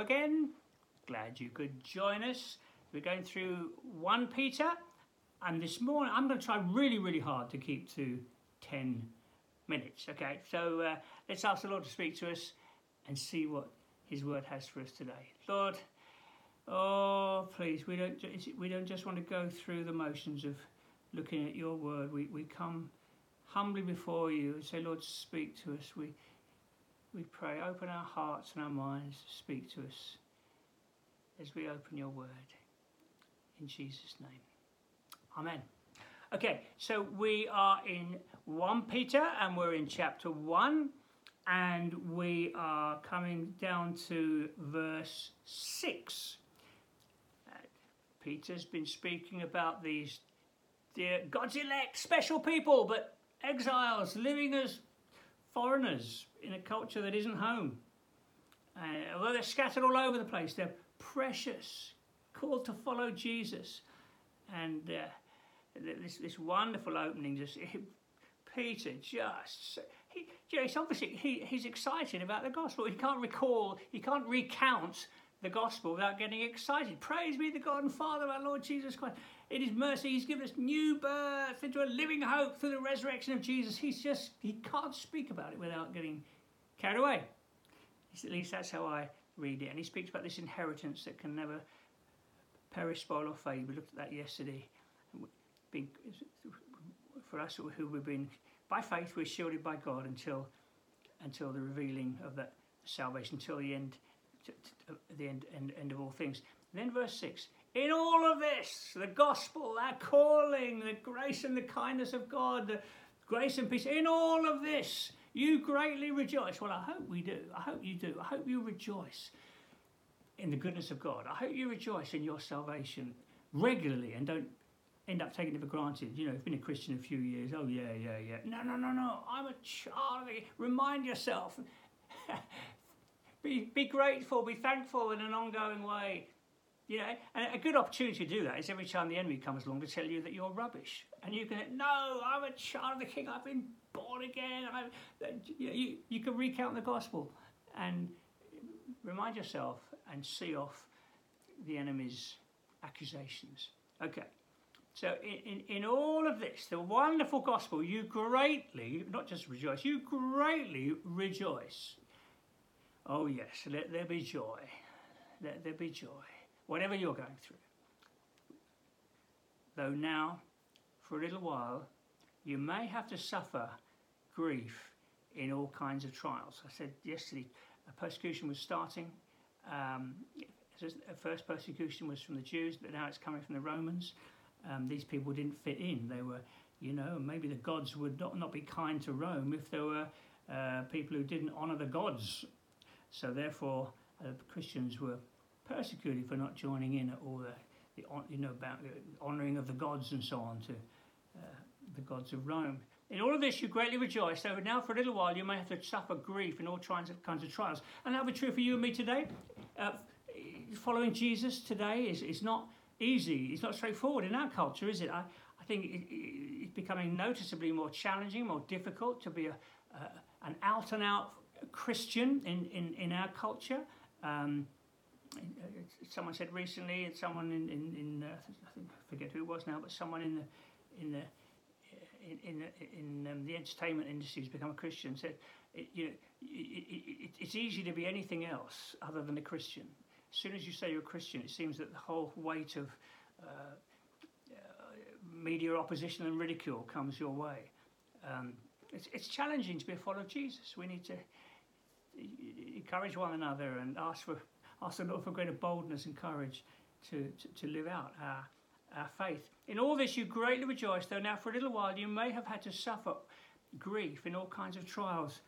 Again. Glad you could join us. We're going through 1 Peter, and this morning I'm going to try really, really hard to keep to 10 minutes. Okay, so uh, let's ask the Lord to speak to us and see what His word has for us today. Lord, oh, please, we don't, we don't just want to go through the motions of looking at your word. We, we come humbly before you and say, Lord, speak to us. We, we pray, open our hearts and our minds, to speak to us as we open your word. In Jesus' name. Amen. Okay, so we are in 1 Peter and we're in chapter 1 and we are coming down to verse 6. Uh, Peter's been speaking about these dear God's elect, special people, but exiles living as foreigners in a culture that isn't home. Uh, although they're scattered all over the place, they're precious, called to follow Jesus. And uh, this, this wonderful opening, just Peter just, he, you know, it's obviously he, he's excited about the gospel. He can't recall, he can't recount the gospel without getting excited. Praise be the God and Father of our Lord Jesus Christ. In his mercy, he's given us new birth into a living hope through the resurrection of Jesus. He's just, he can't speak about it without getting carried away. At least that's how I read it. And he speaks about this inheritance that can never perish, spoil, or fade. We looked at that yesterday. For us who we've been, by faith, we're shielded by God until, until the revealing of that salvation, until the end, the end, end, end of all things. And then verse 6 in all of this, the gospel, our calling, the grace and the kindness of God, the grace and peace, in all of this, you greatly rejoice. Well, I hope we do. I hope you do. I hope you rejoice in the goodness of God. I hope you rejoice in your salvation regularly and don't end up taking it for granted. You know, you've been a Christian a few years. Oh, yeah, yeah, yeah. No, no, no, no. I'm a child. Remind yourself. be, be grateful, be thankful in an ongoing way. You know, and a good opportunity to do that is every time the enemy comes along to tell you that you're rubbish. And you can, no, I'm a child of the king, I've been born again. I'm, uh, you, you can recount the gospel and remind yourself and see off the enemy's accusations. Okay, so in, in, in all of this, the wonderful gospel, you greatly, not just rejoice, you greatly rejoice. Oh, yes, let there be joy. Let there be joy whatever you're going through. Though now, for a little while, you may have to suffer grief in all kinds of trials. I said yesterday, a persecution was starting. Um, first persecution was from the Jews, but now it's coming from the Romans. Um, these people didn't fit in. They were, you know, maybe the gods would not, not be kind to Rome if there were uh, people who didn't honour the gods. So therefore, uh, Christians were persecuted for not joining in at all the, the you know, about the honouring of the gods and so on to uh, the gods of Rome. In all of this you greatly rejoice, though now for a little while you may have to suffer grief in all kinds of, kinds of trials. And that'll be true for you and me today. Uh, following Jesus today is, is not easy, it's not straightforward in our culture, is it? I, I think it, it, it's becoming noticeably more challenging, more difficult to be a, uh, an out and out Christian in, in, in our culture. Um, someone said recently, and someone in, in, in uh, I think I forget who it was now, but someone in the in the in in, in um, the entertainment industry has become a Christian said, it, you know, it, it, it's easy to be anything else other than a Christian. As soon as you say you're a Christian, it seems that the whole weight of uh, uh, media opposition and ridicule comes your way. Um, it's, it's challenging to be a follower of Jesus. We need to encourage one another and ask for ask the Lord for greater boldness and courage to, to, to live out our, our faith. In all this you greatly rejoice, though now for a little while you may have had to suffer grief in all kinds of trials.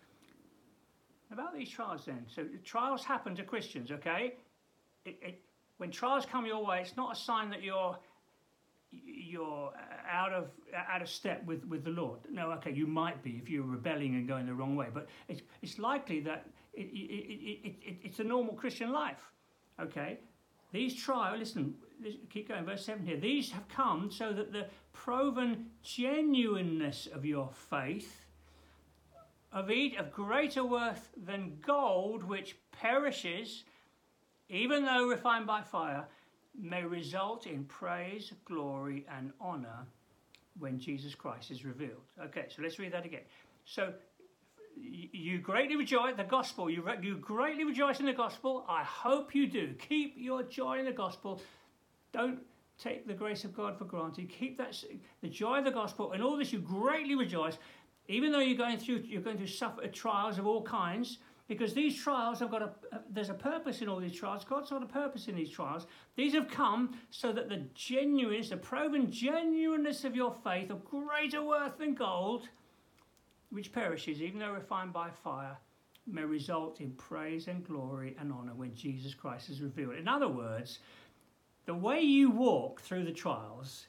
About these trials then, so trials happen to Christians, okay? It, it, when trials come your way, it's not a sign that you're you're out of out of step with, with the Lord. No, okay, you might be if you're rebelling and going the wrong way, but it's, it's likely that it, it, it, it, it's a normal Christian life. Okay, these trials. Listen, keep going. Verse seven here. These have come so that the proven genuineness of your faith, of, of greater worth than gold, which perishes, even though refined by fire, may result in praise, glory, and honor when Jesus Christ is revealed. Okay, so let's read that again. So you greatly rejoice the gospel. You, you greatly rejoice in the gospel. I hope you do. Keep your joy in the gospel. Don't take the grace of God for granted. Keep that the joy of the gospel. in all this, you greatly rejoice, even though you're going through you're going to suffer uh, trials of all kinds. Because these trials have got a uh, there's a purpose in all these trials. God's got a purpose in these trials. These have come so that the genuineness, the proven genuineness of your faith, of greater worth than gold, which perishes, even though refined by fire, may result in praise and glory and honor when Jesus Christ is revealed. In other words, the way you walk through the trials,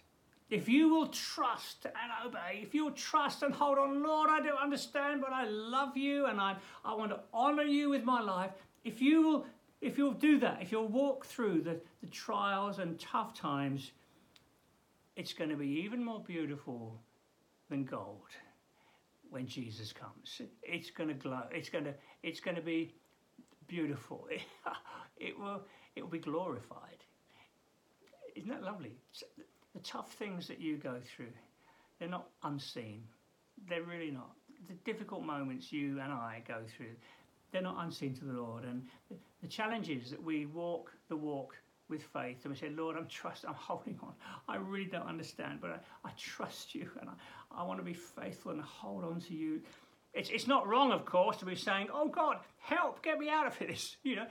if you will trust and obey, if you'll trust and hold on, Lord, I don't understand, but I love you and I, I want to honor you with my life. If you will, if you'll do that, if you'll walk through the, the trials and tough times, it's going to be even more beautiful than gold when Jesus comes. It's going to glow. It's going to it's going to be beautiful. It, will it will be glorified. Isn't that lovely? The tough things that you go through, they're not unseen. They're really not. The difficult moments you and I go through, they're not unseen to the Lord. And the challenge is that we walk the walk with faith and we say, Lord, I'm trust, I'm holding on. I really don't understand, but I, I trust you and I, I want to be faithful and hold on to you. It's, it's not wrong, of course, to be saying, Oh God, help, get me out of this. You know,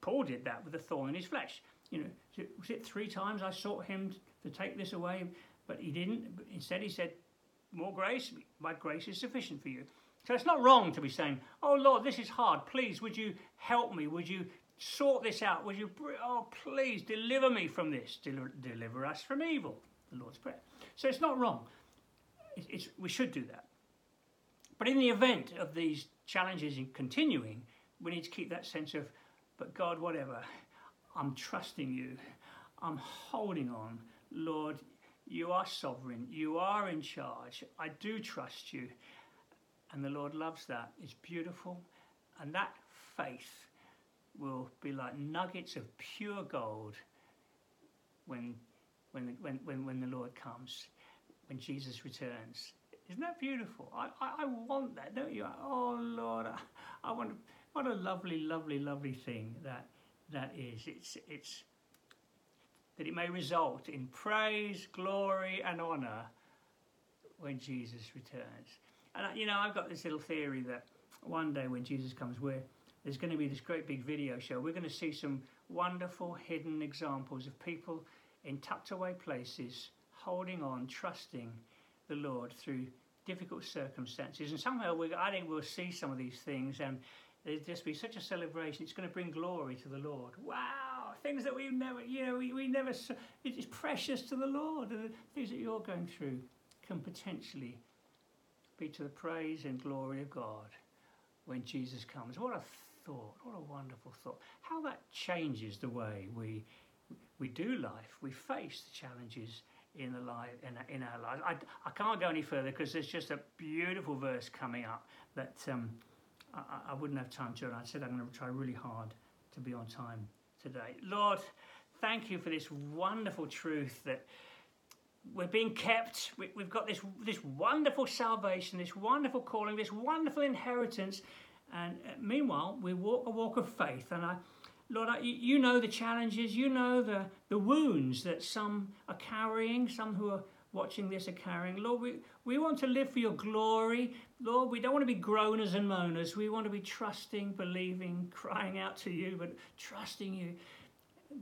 Paul did that with the thorn in his flesh. You know, was it three times I sought him to take this away, but he didn't. Instead, he said, More grace, my grace is sufficient for you. So it's not wrong to be saying, Oh Lord, this is hard. Please, would you help me? Would you sort this out. Would you, oh, please deliver me from this. Del- deliver us from evil. The Lord's Prayer. So it's not wrong. It's, we should do that. But in the event of these challenges continuing, we need to keep that sense of, but God, whatever, I'm trusting you. I'm holding on. Lord, you are sovereign. You are in charge. I do trust you. And the Lord loves that. It's beautiful. And that faith will be like nuggets of pure gold when, when, when, when, when the Lord comes, when Jesus returns. Isn't that beautiful? I, I, I want that, don't you? Oh, Lord, I, I want what a lovely, lovely, lovely thing that that is. It's, it's that it may result in praise, glory, and honour when Jesus returns. And, you know, I've got this little theory that one day when Jesus comes, we're, there's going to be this great big video show. We're going to see some wonderful hidden examples of people in tucked away places holding on, trusting the Lord through difficult circumstances. And somehow we, I think we'll see some of these things and there'll just be such a celebration. It's going to bring glory to the Lord. Wow, things that we've never, you know, we, we never, it's precious to the Lord. And the things that you're going through can potentially be to the praise and glory of God when Jesus comes. What a thought. What a wonderful thought. How that changes the way we we do life. We face the challenges in the life in, in our lives. I, I can't go any further because there's just a beautiful verse coming up that um, I, I wouldn't have time to. And I said I'm going to try really hard to be on time today. Lord, thank you for this wonderful truth that we're being kept. We, have got this this wonderful salvation, this wonderful calling, this wonderful inheritance and uh, meanwhile, we walk a walk of faith. And I, Lord, I, you know the challenges, you know the, the wounds that some are carrying, some who are watching this are carrying. Lord, we, we want to live for your glory. Lord, we don't want to be groaners and moaners. We want to be trusting, believing, crying out to you, but trusting you.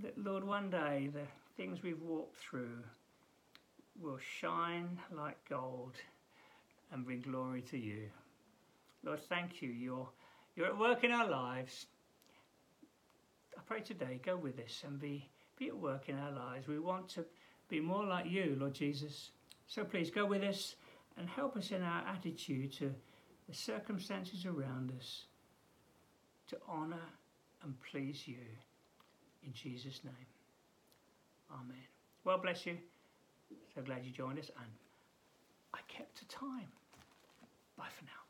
That, Lord, one day the things we've walked through will shine like gold and bring glory to you. Lord, thank you. You're you're at work in our lives. I pray today, go with us and be, be at work in our lives. We want to be more like you, Lord Jesus. So please go with us and help us in our attitude to the circumstances around us to honour and please you. In Jesus' name. Amen. Well, bless you. So glad you joined us, and I kept to time. Bye for now.